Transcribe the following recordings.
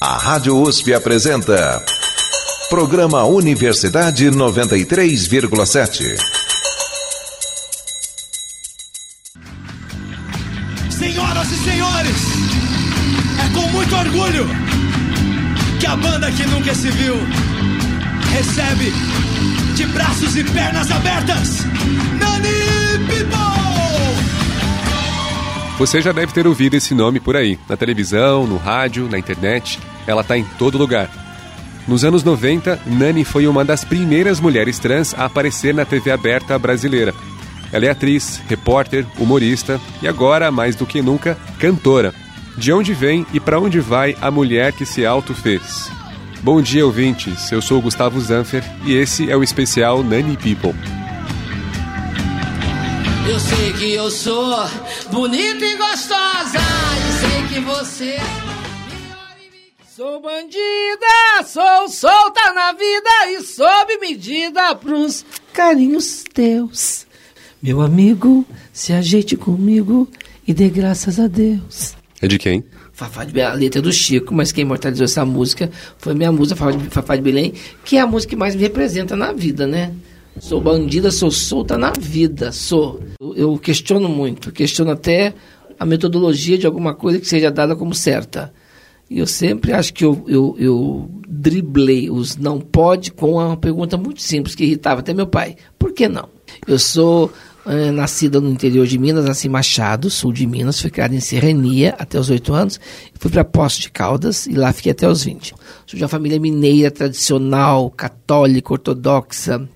A Rádio USP apresenta. Programa Universidade 93,7. Senhoras e senhores, é com muito orgulho que a banda que nunca se viu recebe de braços e pernas abertas Nani People! Você já deve ter ouvido esse nome por aí, na televisão, no rádio, na internet. Ela está em todo lugar. Nos anos 90, Nani foi uma das primeiras mulheres trans a aparecer na TV aberta brasileira. Ela é atriz, repórter, humorista e agora, mais do que nunca, cantora. De onde vem e para onde vai a mulher que se auto-fez? Bom dia, ouvintes. Eu sou Gustavo Zanfer e esse é o especial Nani People. Eu sei que eu sou bonita e gostosa. E sei que você. Sou bandida, sou solta na vida e sob medida pros carinhos teus. Meu amigo, se ajeite comigo e dê graças a Deus. É de quem? Fafá de Belém, a letra é do Chico, mas quem imortalizou essa música foi minha musa, Fafá de, Fafá de Belém, que é a música que mais me representa na vida, né? Sou bandida, sou solta na vida, sou. Eu, eu questiono muito, questiono até a metodologia de alguma coisa que seja dada como certa. E eu sempre acho que eu, eu, eu driblei os não pode com uma pergunta muito simples que irritava até meu pai. Por que não? Eu sou é, nascida no interior de Minas, nasci em Machado, sul de Minas, fui criada em Serrania até os 8 anos, fui para Poço de Caldas e lá fiquei até os 20. Sou de uma família mineira, tradicional, católica, ortodoxa,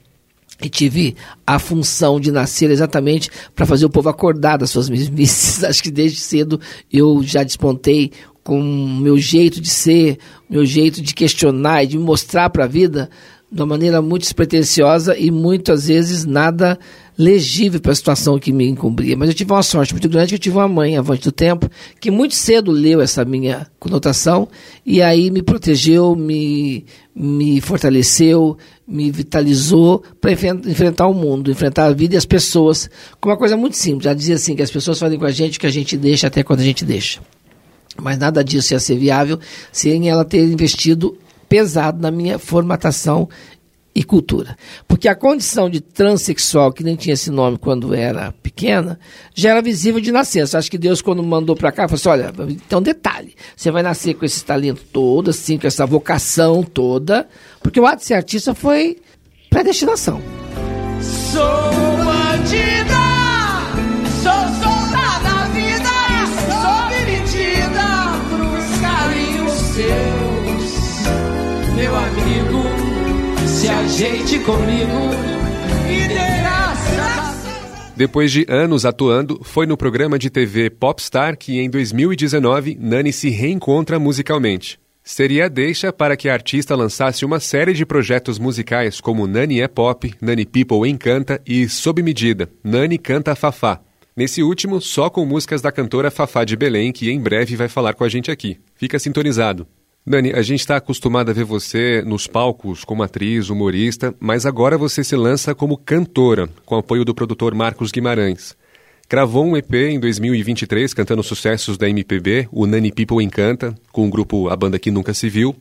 e tive a função de nascer exatamente para fazer o povo acordar das suas mesmices. Acho que desde cedo eu já despontei com o meu jeito de ser, meu jeito de questionar e de mostrar para a vida de uma maneira muito despretensiosa e muitas vezes nada legível para a situação que me encobria. Mas eu tive uma sorte muito grande que eu tive uma mãe, avante do tempo, que muito cedo leu essa minha conotação e aí me protegeu, me, me fortaleceu, me vitalizou para enfrentar o mundo, enfrentar a vida e as pessoas com uma coisa muito simples. Ela dizia assim, que as pessoas fazem com a gente o que a gente deixa até quando a gente deixa. Mas nada disso ia ser viável sem ela ter investido pesado na minha formatação e cultura. Porque a condição de transexual, que nem tinha esse nome quando era pequena, já era visível de nascença. Acho que Deus, quando mandou para cá, falou assim: olha, então detalhe, você vai nascer com esse talento todo, assim, com essa vocação toda, porque o ato de ser artista foi predestinação. Comigo e graças. Depois de anos atuando, foi no programa de TV Popstar que, em 2019, Nani se reencontra musicalmente. Seria a deixa para que a artista lançasse uma série de projetos musicais como Nani é Pop, Nani People Encanta e Sob Medida, Nani Canta Fafá. Nesse último, só com músicas da cantora Fafá de Belém, que em breve vai falar com a gente aqui. Fica sintonizado. Dani, a gente está acostumado a ver você nos palcos como atriz, humorista, mas agora você se lança como cantora, com apoio do produtor Marcos Guimarães. Gravou um EP em 2023 cantando sucessos da MPB, o Nani People Encanta, com o grupo A Banda Que Nunca Se Viu.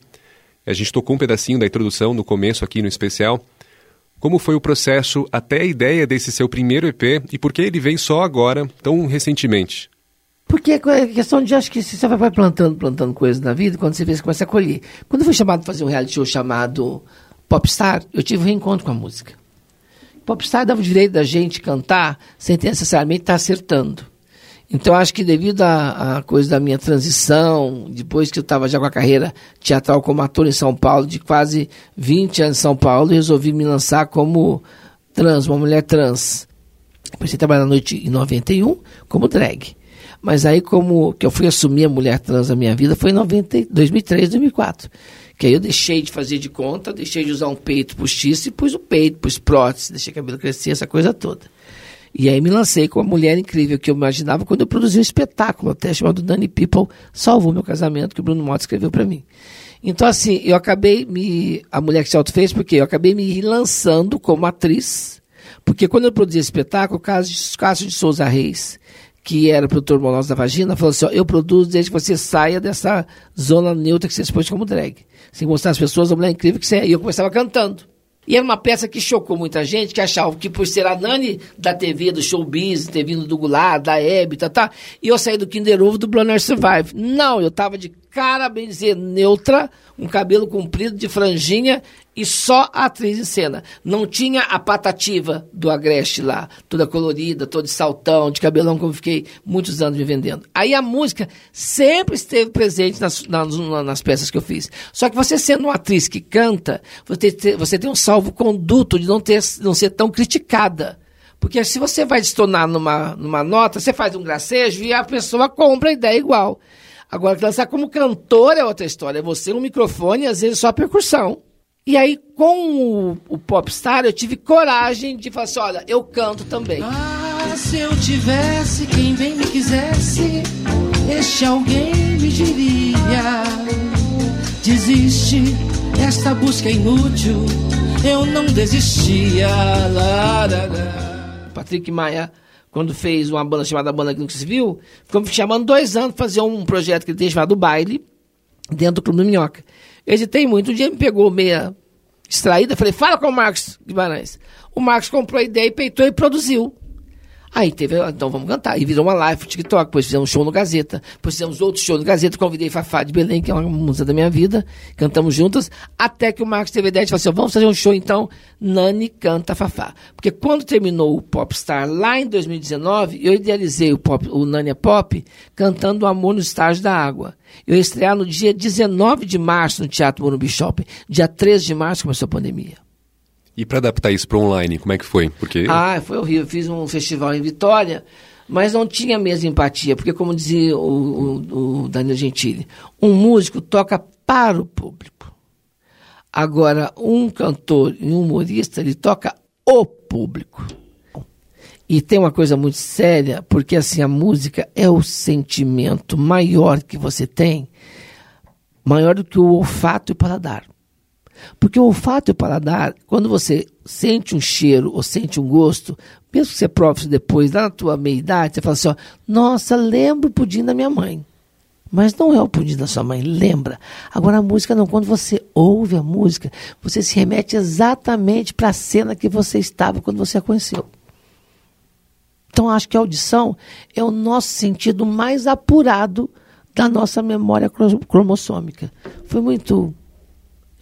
A gente tocou um pedacinho da introdução no começo aqui no especial. Como foi o processo até a ideia desse seu primeiro EP e por que ele vem só agora, tão recentemente? Porque é questão de, acho que você vai plantando, plantando coisas na vida, quando você vê, você começa a colher. Quando eu fui chamado para fazer um reality show chamado Popstar, eu tive um reencontro com a música. Popstar dava o direito da gente cantar sem necessariamente estar acertando. Então, acho que devido à coisa da minha transição, depois que eu estava já com a carreira teatral como ator em São Paulo, de quase 20 anos em São Paulo, resolvi me lançar como trans, uma mulher trans. Comecei a trabalhar na noite em 91 como drag. Mas aí, como que eu fui assumir a mulher trans na minha vida, foi em 90, 2003, 2004. Que aí eu deixei de fazer de conta, deixei de usar um peito postiço e pus o peito, pus prótese, deixei o cabelo crescer, essa coisa toda. E aí me lancei com uma mulher incrível que eu imaginava quando eu produzi um espetáculo, até chamado Dani People, salvou meu casamento, que o Bruno Mota escreveu para mim. Então, assim, eu acabei me. A mulher que se auto fez, porque eu acabei me lançando como atriz. Porque quando eu produzi esse espetáculo, o caso de Souza Reis, que era produtor monoso da vagina, falou assim: ó, eu produzo desde que você saia dessa zona neutra que você expôs como drag. Sem mostrar às pessoas a mulher incrível que você é. E eu começava cantando. E era uma peça que chocou muita gente, que achava que por ser a Nani da TV, do showbiz, ter vindo do Goulart, da Hebe, tá, tá, e eu saí do Kinder Ovo do Blonde Survive. Não, eu tava de cara, bem dizer, neutra, um cabelo comprido de franjinha e só a atriz em cena. Não tinha a patativa do Agreste lá, toda colorida, toda de saltão, de cabelão, como eu fiquei muitos anos me vendendo. Aí a música sempre esteve presente nas, nas, nas peças que eu fiz. Só que você sendo uma atriz que canta, você tem, você tem um salvo-conduto de não, ter, não ser tão criticada. Porque se você vai destonar numa, numa nota, você faz um gracejo e a pessoa compra a ideia igual. Agora, lançar como cantor é outra história. É você um microfone e às vezes só percussão. E aí, com o, o Popstar, eu tive coragem de falar assim: olha, eu canto também. Ah, se eu tivesse quem bem me quisesse, este alguém me diria: desiste, esta busca é inútil, eu não desistia. Lá, lá, lá. Patrick Maia quando fez uma banda chamada Banda Se Viu, ficou me chamando dois anos para fazer um projeto que ele tinha chamado Baile, dentro do Clube do Minhoca. Eu editei muito, um dia me pegou meia extraída, falei, fala com o Marcos Guimarães. O Marcos comprou a ideia e peitou e produziu. Aí teve, então vamos cantar. E virou uma live no TikTok, depois fizemos um show no Gazeta, depois fizemos outro show no Gazeta, convidei Fafá de Belém, que é uma música da minha vida, cantamos juntas, até que o Marcos teve a ideia de falar assim, vamos fazer um show então, Nani canta Fafá. Porque quando terminou o Popstar lá em 2019, eu idealizei o, pop, o Nani é Pop cantando o Amor no Estágio da Água. Eu ia estrear no dia 19 de março no Teatro Morumbi Shopping. Dia 13 de março começou a pandemia. E para adaptar isso para online, como é que foi? Porque Ah, foi horrível. Fiz um festival em Vitória, mas não tinha a mesma empatia, porque como dizia o, o, o Daniel Gentili, um músico toca para o público. Agora, um cantor e um humorista, ele toca o público. E tem uma coisa muito séria, porque assim, a música é o sentimento maior que você tem, maior do que o olfato e o paladar. Porque o olfato e o paladar, quando você sente um cheiro ou sente um gosto, mesmo que você prove isso depois, lá na tua meia-idade, você fala assim, ó, nossa, lembro o pudim da minha mãe. Mas não é o pudim da sua mãe, lembra. Agora a música não, quando você ouve a música, você se remete exatamente para a cena que você estava quando você a conheceu. Então acho que a audição é o nosso sentido mais apurado da nossa memória cromossômica. Foi muito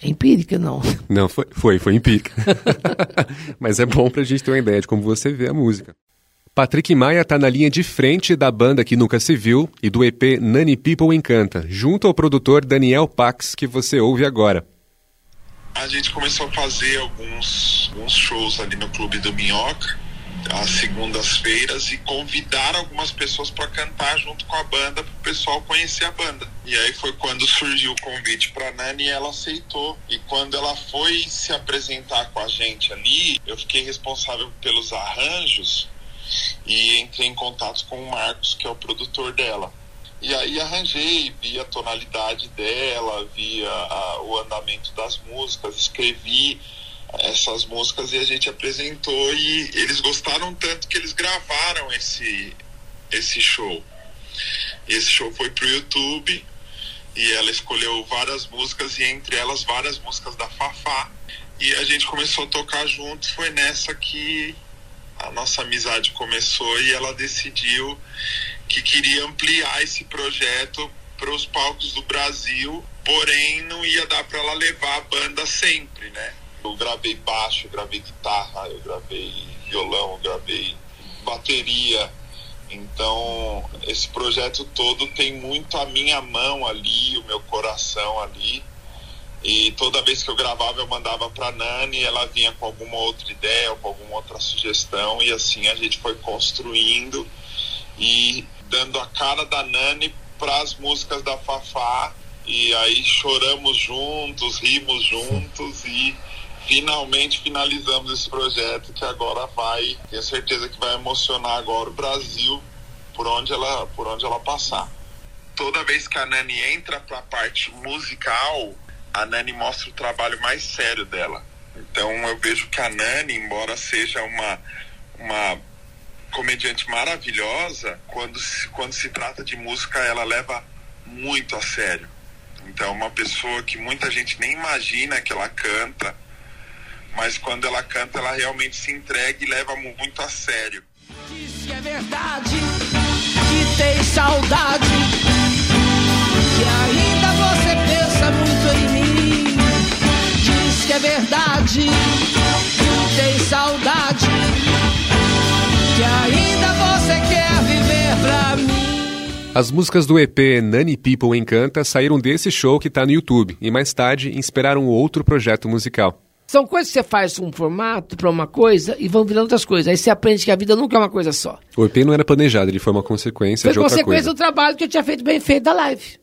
é empírica, não. Não, foi, foi, foi empírica. Mas é bom pra gente ter uma ideia de como você vê a música. Patrick Maia está na linha de frente da banda que nunca se viu e do EP Nani People Encanta, junto ao produtor Daniel Pax, que você ouve agora. A gente começou a fazer alguns, alguns shows ali no Clube do Minhoca às segundas-feiras e convidar algumas pessoas para cantar junto com a banda para o pessoal conhecer a banda. E aí foi quando surgiu o convite para Nani e ela aceitou. E quando ela foi se apresentar com a gente ali, eu fiquei responsável pelos arranjos e entrei em contato com o Marcos, que é o produtor dela. E aí arranjei, via a tonalidade dela, via o andamento das músicas, escrevi essas músicas e a gente apresentou e eles gostaram tanto que eles gravaram esse esse show. Esse show foi pro YouTube e ela escolheu várias músicas e entre elas várias músicas da Fafá e a gente começou a tocar juntos. Foi nessa que a nossa amizade começou e ela decidiu que queria ampliar esse projeto para os palcos do Brasil, porém não ia dar para ela levar a banda sempre, né? Eu gravei baixo, eu gravei guitarra, eu gravei violão, eu gravei bateria. Então, esse projeto todo tem muito a minha mão ali, o meu coração ali. E toda vez que eu gravava, eu mandava para Nani, ela vinha com alguma outra ideia, ou com alguma outra sugestão, e assim a gente foi construindo e dando a cara da Nani para as músicas da Fafá. E aí choramos juntos, rimos juntos e finalmente finalizamos esse projeto que agora vai, tenho certeza que vai emocionar agora o Brasil por onde ela, por onde ela passar. Toda vez que a Nani entra para a parte musical, a Nani mostra o trabalho mais sério dela. Então eu vejo que a Nani, embora seja uma uma comediante maravilhosa, quando se, quando se trata de música, ela leva muito a sério. Então, uma pessoa que muita gente nem imagina que ela canta, mas quando ela canta, ela realmente se entrega e leva muito a sério. Diz que é verdade, que tem saudade, que ainda você pensa muito em mim. Diz que é verdade, que tem saudade, que ainda você quer viver pra mim. As músicas do EP Nani People Encanta saíram desse show que está no YouTube e mais tarde inspiraram outro projeto musical. São coisas que você faz um formato para uma coisa e vão virando outras coisas. Aí você aprende que a vida nunca é uma coisa só. O EP não era planejado, ele foi uma consequência Foi de outra consequência coisa. do trabalho que eu tinha feito bem feito da live.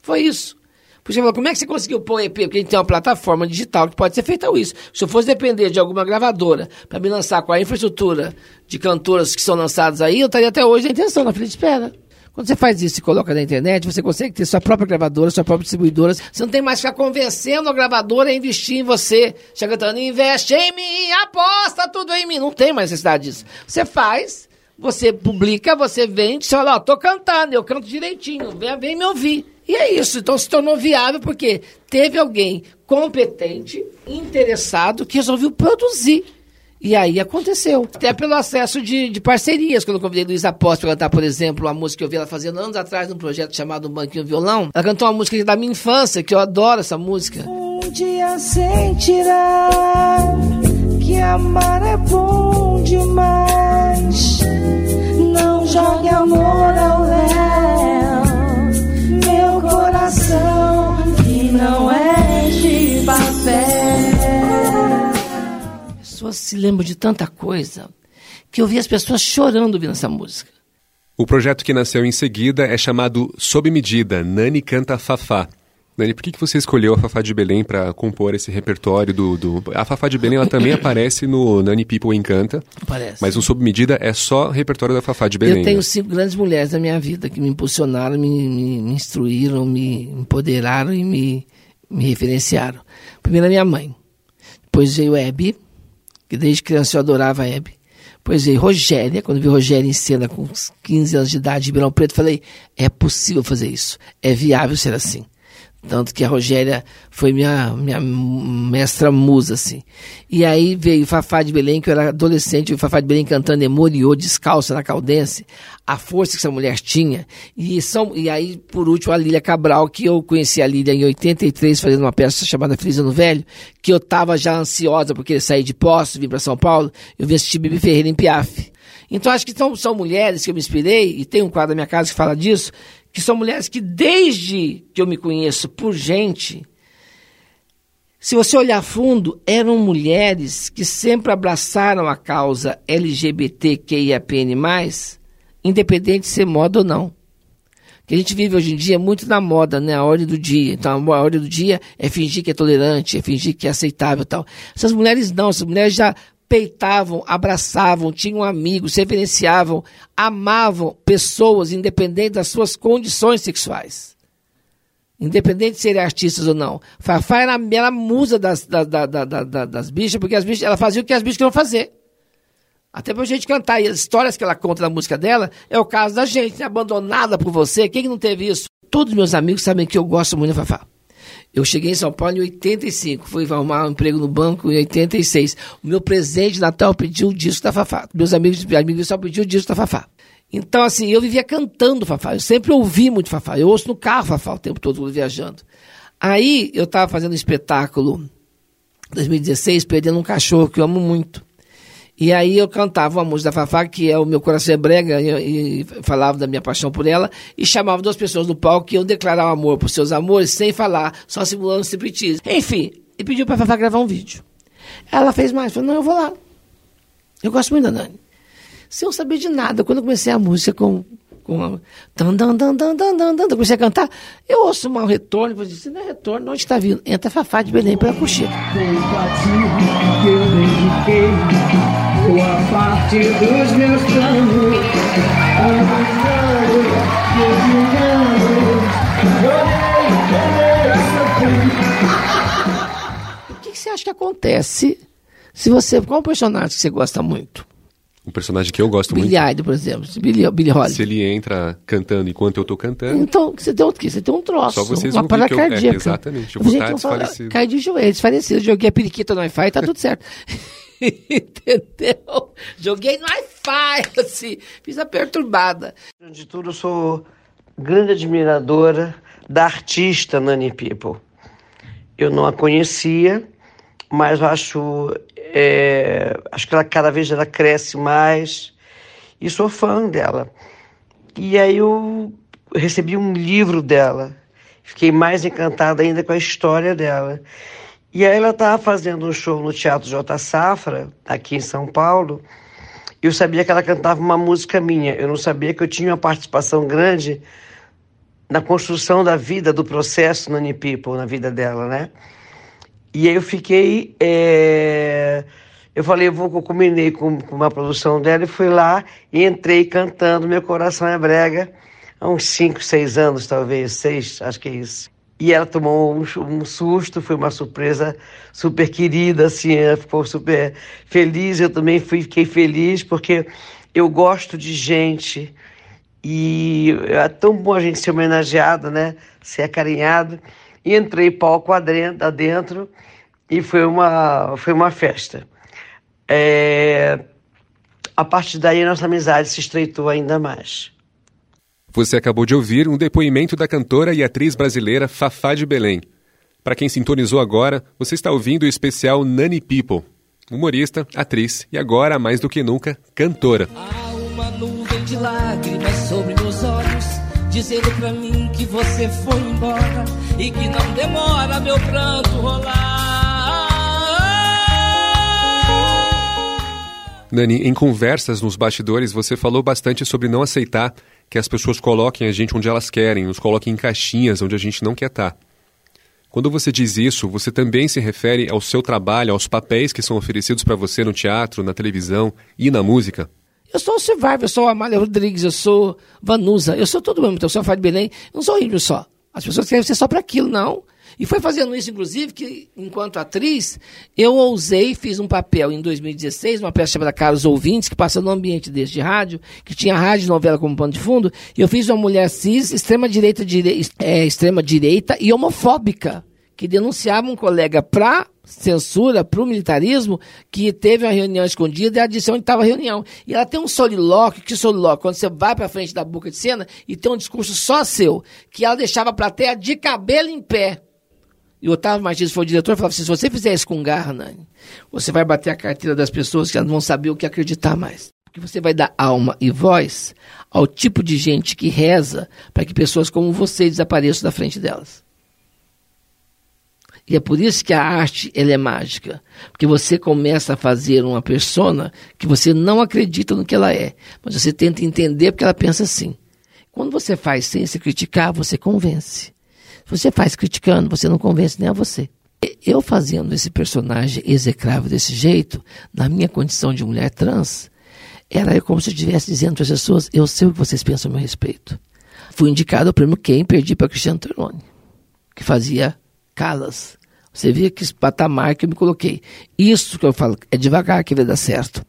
Foi isso. Por isso, você falou, como é que você conseguiu pôr EP? Porque a gente tem uma plataforma digital que pode ser feita isso. Se eu fosse depender de alguma gravadora para me lançar com a infraestrutura de cantoras que são lançadas aí, eu estaria até hoje na intenção, na fila de espera. Quando você faz isso e coloca na internet, você consegue ter sua própria gravadora, sua própria distribuidora. Você não tem mais que ficar convencendo a gravadora a investir em você. Chega cantando, investe em mim, aposta tudo em mim. Não tem mais necessidade disso. Você faz, você publica, você vende, você fala, ó, tô cantando, eu canto direitinho, vem, vem me ouvir. E é isso, então se tornou viável porque teve alguém competente, interessado, que resolveu produzir. E aí aconteceu. Até pelo acesso de, de parcerias. Quando eu convidei Luísa Posse para cantar, por exemplo, uma música que eu vi ela fazendo anos atrás num projeto chamado Banquinho Violão. Ela cantou uma música da minha infância, que eu adoro essa música. Um dia sentirá que amar é bom demais. Não jogue amor ao léu, meu coração pessoas se lembram de tanta coisa que eu vi as pessoas chorando ouvindo essa música. O projeto que nasceu em seguida é chamado Sob Medida, Nani Canta Fafá. Nani, por que, que você escolheu a Fafá de Belém para compor esse repertório do, do... A Fafá de Belém ela também aparece no Nani People Encanta, Parece. mas o Sob Medida é só repertório da Fafá de Belém. Eu tenho né? cinco grandes mulheres da minha vida que me impulsionaram, me, me- me instruíram, me empoderaram e me, me referenciaram. Primeiro a minha mãe. Depois veio Hebe, que desde criança eu adorava a Hebe. Depois veio Rogéria, quando vi Rogéria em cena com uns 15 anos de idade em Ribeirão Preto, falei, é possível fazer isso, é viável ser assim. Tanto que a Rogéria foi minha, minha mestra musa, assim. E aí veio Fafá de Belém, que eu era adolescente, o Fafá de Belém cantando Emoriô, descalça na caldense, a força que essa mulher tinha. E, são, e aí, por último, a Lília Cabral, que eu conheci a Lília em 83, fazendo uma peça chamada Feliz Ano Velho, que eu estava já ansiosa porque saí de Poço, vim para São Paulo, eu vim assistir Bibi Ferreira em Piaf. Então acho que são, são mulheres que eu me inspirei, e tem um quadro na minha casa que fala disso, que são mulheres que desde que eu me conheço por gente, se você olhar fundo, eram mulheres que sempre abraçaram a causa LGBTQIAPN+, independente de ser moda ou não. Que a gente vive hoje em dia muito na moda, né? A ordem do dia. Então, a ordem do dia é fingir que é tolerante, é fingir que é aceitável e tal. Essas mulheres não, essas mulheres já peitavam, abraçavam, tinham amigos, se reverenciavam, amavam pessoas independente das suas condições sexuais. Independente de serem artistas ou não. Fafá era, era a musa das, da- da- da- da- da- das bichas, porque as bichas, ela fazia o que as bichas queriam fazer. Até pra gente cantar. E as histórias que ela conta na música dela é o caso da gente, abandonada por você. Quem que não teve isso? Todos meus amigos sabem que eu gosto muito da Fafá. Eu cheguei em São Paulo em 85, fui arrumar um emprego no banco em 86. O meu presente de Natal pediu o disco da Fafá. Meus amigos, amigos só pediu o disco da Fafá. Então, assim, eu vivia cantando Fafá. Eu sempre ouvi muito Fafá. Eu ouço no carro Fafá o tempo todo viajando. Aí, eu estava fazendo um espetáculo em 2016, Perdendo um Cachorro, que eu amo muito. E aí eu cantava uma música da Fafá, que é o Meu Coração é Brega, e, e falava da minha paixão por ela, e chamava duas pessoas no palco que iam declarar o amor por seus amores, sem falar, só simulando striptease. Enfim, e pediu pra Fafá gravar um vídeo. Ela fez mais, falou, não, eu vou lá. Eu gosto muito da Nani. Sem eu saber de nada, quando eu comecei a música com... com a... dan, dan, dan, dan, dan, dan, dan, comecei a cantar, eu ouço um retorno, eu disse, não é retorno, onde está vindo? Entra Fafá de Belém pela coxinha. Boa parte dos meus planos. Avisando, O que, que você acha que acontece se você. Qual personagem que você gosta muito? Um personagem que eu gosto Billy muito. Idol, por exemplo. Billy, Billy Holiday. Se ele entra cantando enquanto eu tô cantando, Então, você tem um quê? Você tem um troço. Só vocês uma vão ver que eu- é, exatamente, eu Você vou estar desfalecido. Cai de joelho, desfalecido. Joguei a periquita no Wi-Fi, tá tudo certo. Entendeu? Joguei no Wi-Fi, assim. Fiz a perturbada. De tudo, sou grande admiradora da artista Nani People. Eu não a conhecia, mas acho, é, acho que ela cada vez ela cresce mais e sou fã dela. E aí eu recebi um livro dela, fiquei mais encantada ainda com a história dela. E aí ela estava fazendo um show no Teatro J. Safra, aqui em São Paulo, eu sabia que ela cantava uma música minha. Eu não sabia que eu tinha uma participação grande na construção da vida, do processo Nani People, na vida dela, né? E aí eu fiquei. é, Eu falei, eu vou, eu combinei com, com uma produção dela e fui lá e entrei cantando Meu Coração é Brega, há uns 5, 6 anos, talvez, seis, acho que é isso. E ela tomou um, um susto, foi uma surpresa super querida, assim, ela ficou super feliz. Eu também fui, fiquei feliz, porque eu gosto de gente e é tão bom a gente ser homenageado, né? Ser acarinhado. E entrei palco adentro e foi uma, foi uma festa. É, A partir daí, nossa amizade se estreitou ainda mais. Você acabou de ouvir um depoimento da cantora e atriz brasileira Fafá de Belém. Para quem sintonizou agora, você está ouvindo o especial Nani People. Humorista, atriz e agora, mais do que nunca, cantora. Há uma nuvem de lágrimas sobre meus olhos, dizendo pra mim que você foi embora e que não demora meu pranto rolar. Nani, em conversas nos bastidores, você falou bastante sobre não aceitar que as pessoas coloquem a gente onde elas querem, nos coloquem em caixinhas onde a gente não quer estar. Quando você diz isso, você também se refere ao seu trabalho, aos papéis que são oferecidos para você no teatro, na televisão e na música? Eu sou o Survivor, eu sou a Amália Rodrigues, eu sou Vanusa, eu sou todo mundo, então eu sou Fábio Belém, eu não sou horrível só. As pessoas querem ser só para aquilo, não. E foi fazendo isso, inclusive, que, enquanto atriz, eu ousei, fiz um papel em 2016, uma peça chamada Caros Ouvintes, que passa no ambiente desse de rádio, que tinha rádio e novela como pano de fundo, e eu fiz uma mulher cis, extrema-direita dire, é, extrema -direita e homofóbica, que denunciava um colega pra censura, pro militarismo, que teve uma reunião escondida e a disse onde estava a reunião. E ela tem um solilóquio, que solilóquio? Quando você vai pra frente da boca de cena e tem um discurso só seu, que ela deixava a plateia de cabelo em pé. E o Otávio Martins foi o diretor e falava assim, se você fizer isso com garra, você vai bater a carteira das pessoas que elas não vão saber o que acreditar mais. Porque você vai dar alma e voz ao tipo de gente que reza para que pessoas como você desapareçam da frente delas. E é por isso que a arte ela é mágica. Porque você começa a fazer uma persona que você não acredita no que ela é. Mas você tenta entender porque ela pensa assim. Quando você faz sem se criticar, você convence. Você faz criticando, você não convence nem a você. Eu fazendo esse personagem execrável desse jeito, na minha condição de mulher trans, era como se eu estivesse dizendo para as pessoas: eu sei o que vocês pensam a meu respeito. Fui indicado ao prêmio Quem, perdi para Cristiano Torlone, que fazia Calas. Você vê que patamar que eu me coloquei. Isso que eu falo, é devagar que vai dar certo.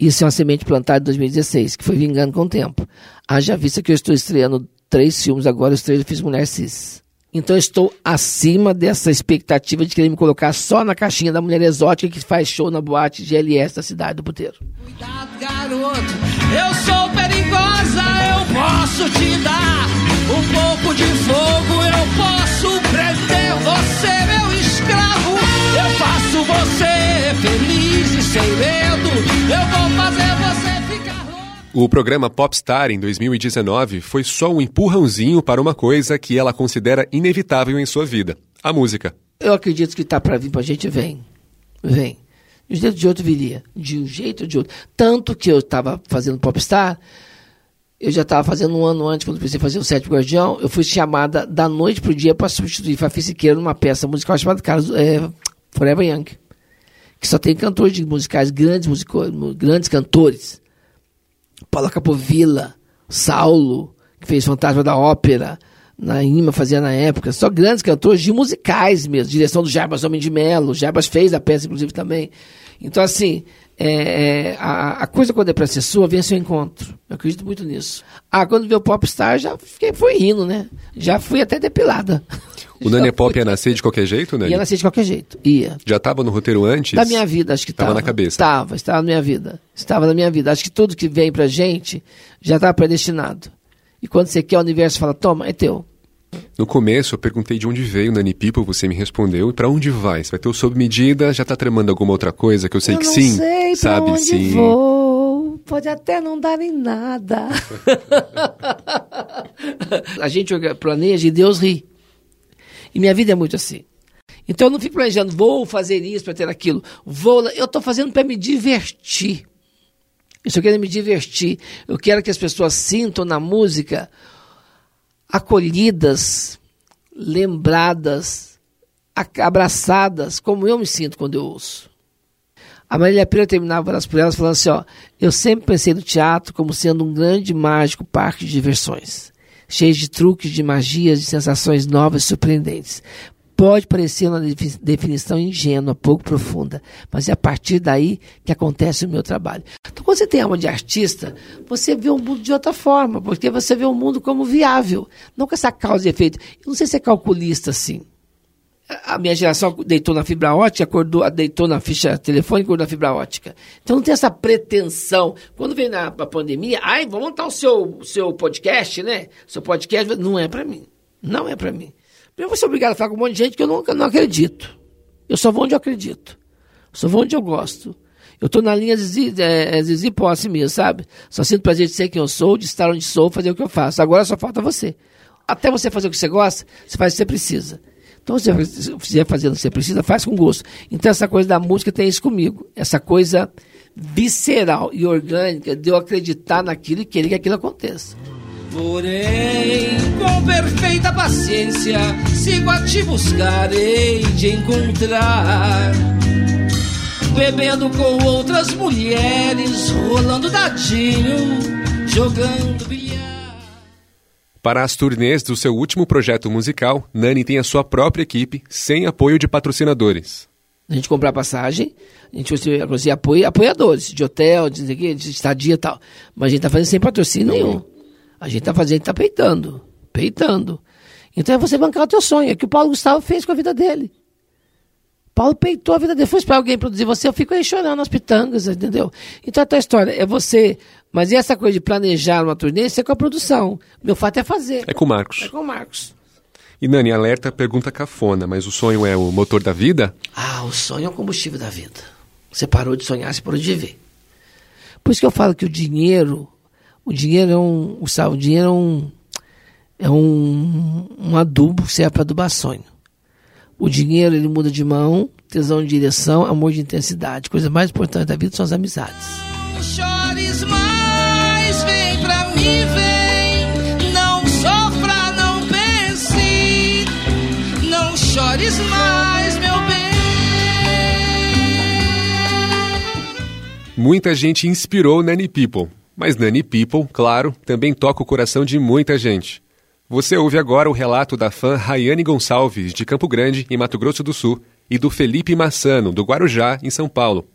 Isso é uma semente plantada em 2016, que foi vingando com o tempo. Haja vista que eu estou estreando três filmes agora, os três eu fiz Mulher Cis. Então estou acima dessa expectativa de querer me colocar só na caixinha da mulher exótica que faz show na boate GLS da cidade do Puteiro. Cuidado, garoto, eu sou perigosa, eu posso te dar um pouco de fogo, eu posso prender você, meu escravo. Eu faço você feliz e sem medo, eu vou fazer você. O programa Popstar, em 2019, foi só um empurrãozinho para uma coisa que ela considera inevitável em sua vida: a música. Eu acredito que tá para vir pra gente, vem. Vem. De um jeito de outro viria. De um jeito ou de outro. Tanto que eu estava fazendo Popstar, eu já estava fazendo um ano antes, quando a fazer o Sétimo Guardião, eu fui chamada da noite pro dia para substituir Fafi Siqueira numa peça musical chamada Carlos, é, Forever Young. Que só tem cantores de musicais, grandes, musico, grandes cantores. Paula Capovilla, Saulo, que fez Fantasma da Ópera, na IMA fazia na época, só grandes cantores de musicais mesmo, direção do Jarbas Homem de Melo, Jarbas fez a peça inclusive também. Então assim, é, é, a, a, coisa quando é pra ser sua, vem a seu encontro. Eu acredito muito nisso. Ah, quando veio o Popstar, já fiquei, foi rindo, né? Já fui até depilada. O Nani Pop ia nascer de qualquer jeito, né? Ia nascer de qualquer jeito, ia. Já estava no roteiro antes? Da minha vida, acho que estava. Estava na cabeça? Estava, estava na minha vida. Estava na minha vida. Acho que tudo que vem pra gente já está predestinado. E quando você quer, o universo fala, toma, é teu. No começo eu perguntei de onde veio o Nani People, você me respondeu. E para onde vai? Você vai ter o sob medida? Já tá tramando alguma outra coisa que eu sei eu que sim? Sei sabe onde sim. Vou. Pode até não dar em nada. a gente planeja e Deus ri. E minha vida é muito assim. Então eu não fico planejando, vou fazer isso para ter aquilo. Vou, eu estou fazendo para me divertir. Eu só quero me divertir. Eu quero que as pessoas sintam na música acolhidas, lembradas, abraçadas, como eu me sinto quando eu ouço. A Marília Pera terminava elas por elas falando assim: ó, eu sempre pensei no teatro como sendo um grande mágico parque de diversões, cheio de truques, de magias, de sensações novas e surpreendentes. Pode parecer uma definição ingênua, pouco profunda, mas é a partir daí que acontece o meu trabalho. Então, quando você tem alma de artista, você vê o mundo de outra forma, porque você vê o mundo como viável, não com essa causa e efeito. Eu não sei se é calculista assim. A minha geração deitou na fibra ótica, acordou, deitou na ficha telefônica, acordou na fibra ótica. Então não tem essa pretensão. Quando vem na, a pandemia, ai, vamos montar o seu, seu podcast, né? Seu podcast não é para mim. Não é para mim. Eu vou ser obrigado a falar com um monte de gente que eu não, não acredito. Eu só vou onde eu acredito. Só vou onde eu gosto. Eu estou na linha Zizi, é, é, Zizi Posse mesmo, sabe? Só sinto prazer de ser quem eu sou, de estar onde sou, fazer o que eu faço. Agora só falta você. Até você fazer o que você gosta, você faz o que você precisa. Então, se você fizer fazendo o que você precisa, faz com gosto. Então, essa coisa da música tem isso comigo. Essa coisa visceral e orgânica de eu acreditar naquilo e querer que aquilo aconteça. Porém, com perfeita paciência, sigo a te buscar, hei de encontrar. Bebendo com outras mulheres, rolando dadinho, jogando bilhar. Para as turnês do seu último projeto musical, Nani tem a sua própria equipe, sem apoio de patrocinadores. A gente comprar passagem, a gente conseguir apoio, apoiadores de hotel, de, de estadia e tal. Mas a gente tá fazendo sem patrocínio nenhum. A gente tá fazendo, a gente tá peitando. Peitando. Então é você bancar o teu sonho. É o que o Paulo Gustavo fez com a vida dele. Paulo peitou a vida dele. Foi para alguém produzir você, eu fico aí chorando nas pitangas, entendeu? Então a tua história é você. Mas e essa coisa de planejar uma turnê, isso é com a produção. Meu fato é fazer. É com o Marcos. É com o Marcos. E Nani, alerta pergunta cafona, mas o sonho é o motor da vida? Ah, o sonho é o combustível da vida. Você parou de sonhar, você parou de viver. Por isso que eu falo que o dinheiro o dinheiro é um. O, o dinheiro é um. É um, um adubo que serve para adubar sonho. O dinheiro ele muda de mão, tesão de direção, amor de intensidade. Coisa mais importante da vida são as amizades. Não chores mais, vem pra mim, vem. Não sofra, não pense. Não chores mais, meu bem. Muita gente inspirou Nanny People. Mas Nani People, claro, também toca o coração de muita gente. Você ouve agora o relato da fã Rayane Gonçalves, de Campo Grande, em Mato Grosso do Sul, e do Felipe Massano, do Guarujá, em São Paulo.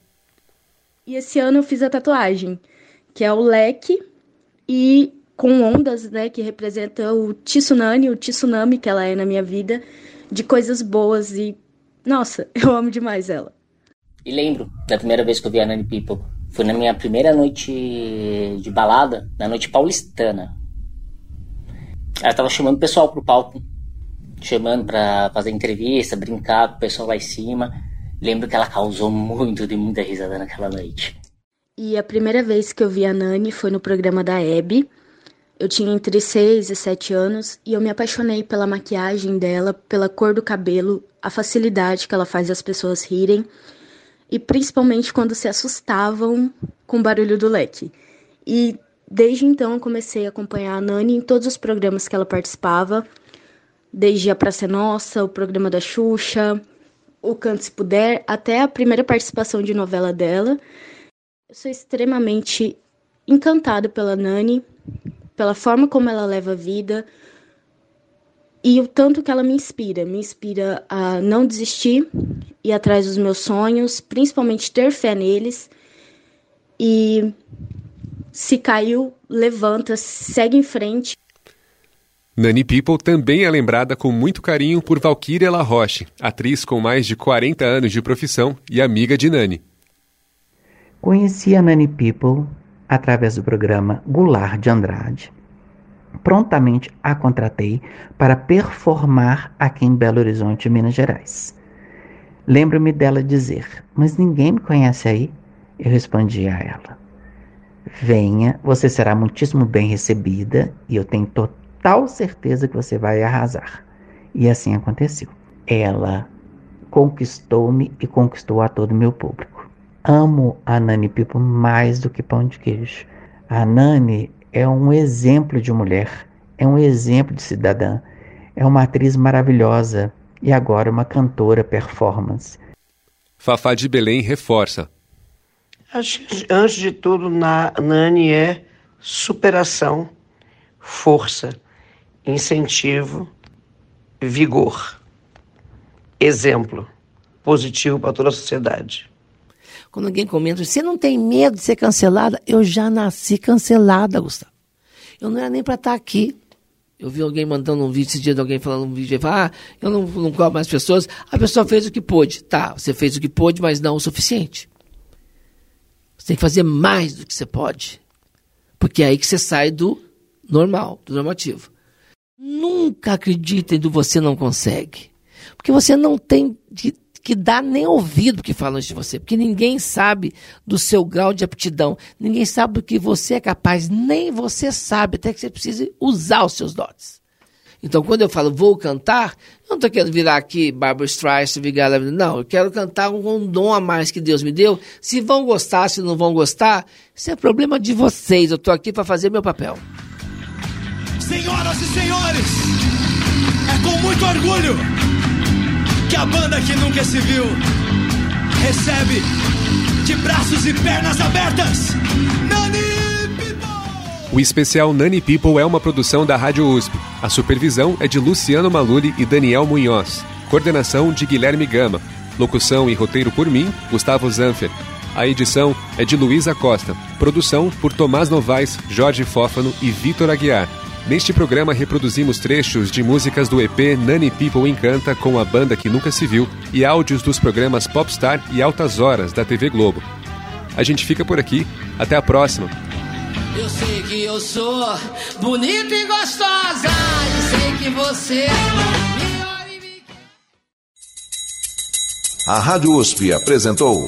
E esse ano eu fiz a tatuagem, que é o leque e com ondas, né, que representa o tsunami, o tsunami que ela é na minha vida, de coisas boas e nossa, eu amo demais ela. E lembro da primeira vez que eu vi a Nani People. Foi na minha primeira noite de balada, na noite paulistana. Ela tava chamando o pessoal pro palco, chamando pra fazer entrevista, brincar com o pessoal lá em cima. Lembro que ela causou muito de muita risada naquela noite. E a primeira vez que eu vi a Nani foi no programa da Abby. Eu tinha entre 6 e 7 anos e eu me apaixonei pela maquiagem dela, pela cor do cabelo, a facilidade que ela faz as pessoas rirem e principalmente quando se assustavam com o barulho do leque. E desde então eu comecei a acompanhar a Nani em todos os programas que ela participava, desde a Praça Nossa, o programa da Xuxa, o Canto Se Puder, até a primeira participação de novela dela. Eu sou extremamente encantada pela Nani, pela forma como ela leva a vida, e o tanto que ela me inspira, me inspira a não desistir, ir atrás dos meus sonhos, principalmente ter fé neles e se caiu, levanta, segue em frente. Nani People também é lembrada com muito carinho por Valquíria La Roche, atriz com mais de 40 anos de profissão e amiga de Nani. Conheci a Nani People através do programa Goulart de Andrade. Prontamente a contratei para performar aqui em Belo Horizonte, Minas Gerais. Lembro-me dela dizer: Mas ninguém me conhece aí? Eu respondi a ela: Venha, você será muitíssimo bem recebida e eu tenho total certeza que você vai arrasar. E assim aconteceu. Ela conquistou-me e conquistou a todo meu público. Amo a Nani Pipo mais do que pão de queijo. A Nani é um exemplo de mulher, é um exemplo de cidadã, é uma atriz maravilhosa e agora uma cantora performance. Fafá de Belém reforça. Acho que, antes de tudo, na Nani é superação, força, incentivo, vigor, exemplo positivo para toda a sociedade. Quando alguém comenta, você não tem medo de ser cancelada? Eu já nasci cancelada, Gustavo. Eu não era nem para estar aqui. Eu vi alguém mandando um vídeo esse dia de alguém falando um vídeo, ah, eu não, não cobro mais pessoas. A pessoa fez o que pôde. Tá, você fez o que pôde, mas não o suficiente. Você tem que fazer mais do que você pode. Porque é aí que você sai do normal, do normativo. Nunca acreditem do você não consegue. Porque você não tem de, que dar nem ouvido que falam de você. Porque ninguém sabe do seu grau de aptidão. Ninguém sabe do que você é capaz. Nem você sabe, até que você precise usar os seus dotes. Então, quando eu falo vou cantar, eu não estou querendo virar aqui Barbara Streisand, Vigar Não, eu quero cantar com um dom a mais que Deus me deu. Se vão gostar, se não vão gostar, isso é problema de vocês. Eu estou aqui para fazer meu papel. Senhoras e senhores, é com muito orgulho que a banda que nunca se viu recebe de braços e pernas abertas Nani o especial Nani People é uma produção da Rádio USP. A supervisão é de Luciano Maluli e Daniel Munhoz. Coordenação de Guilherme Gama. Locução e roteiro por mim, Gustavo Zanfer. A edição é de Luísa Costa. Produção por Tomás Novaes, Jorge Fófano e Vitor Aguiar. Neste programa reproduzimos trechos de músicas do EP Nani People Encanta com a banda que nunca se viu e áudios dos programas Popstar e Altas Horas da TV Globo. A gente fica por aqui. Até a próxima. Eu sei que eu sou bonita e gostosa. E sei que você A Rádio USP apresentou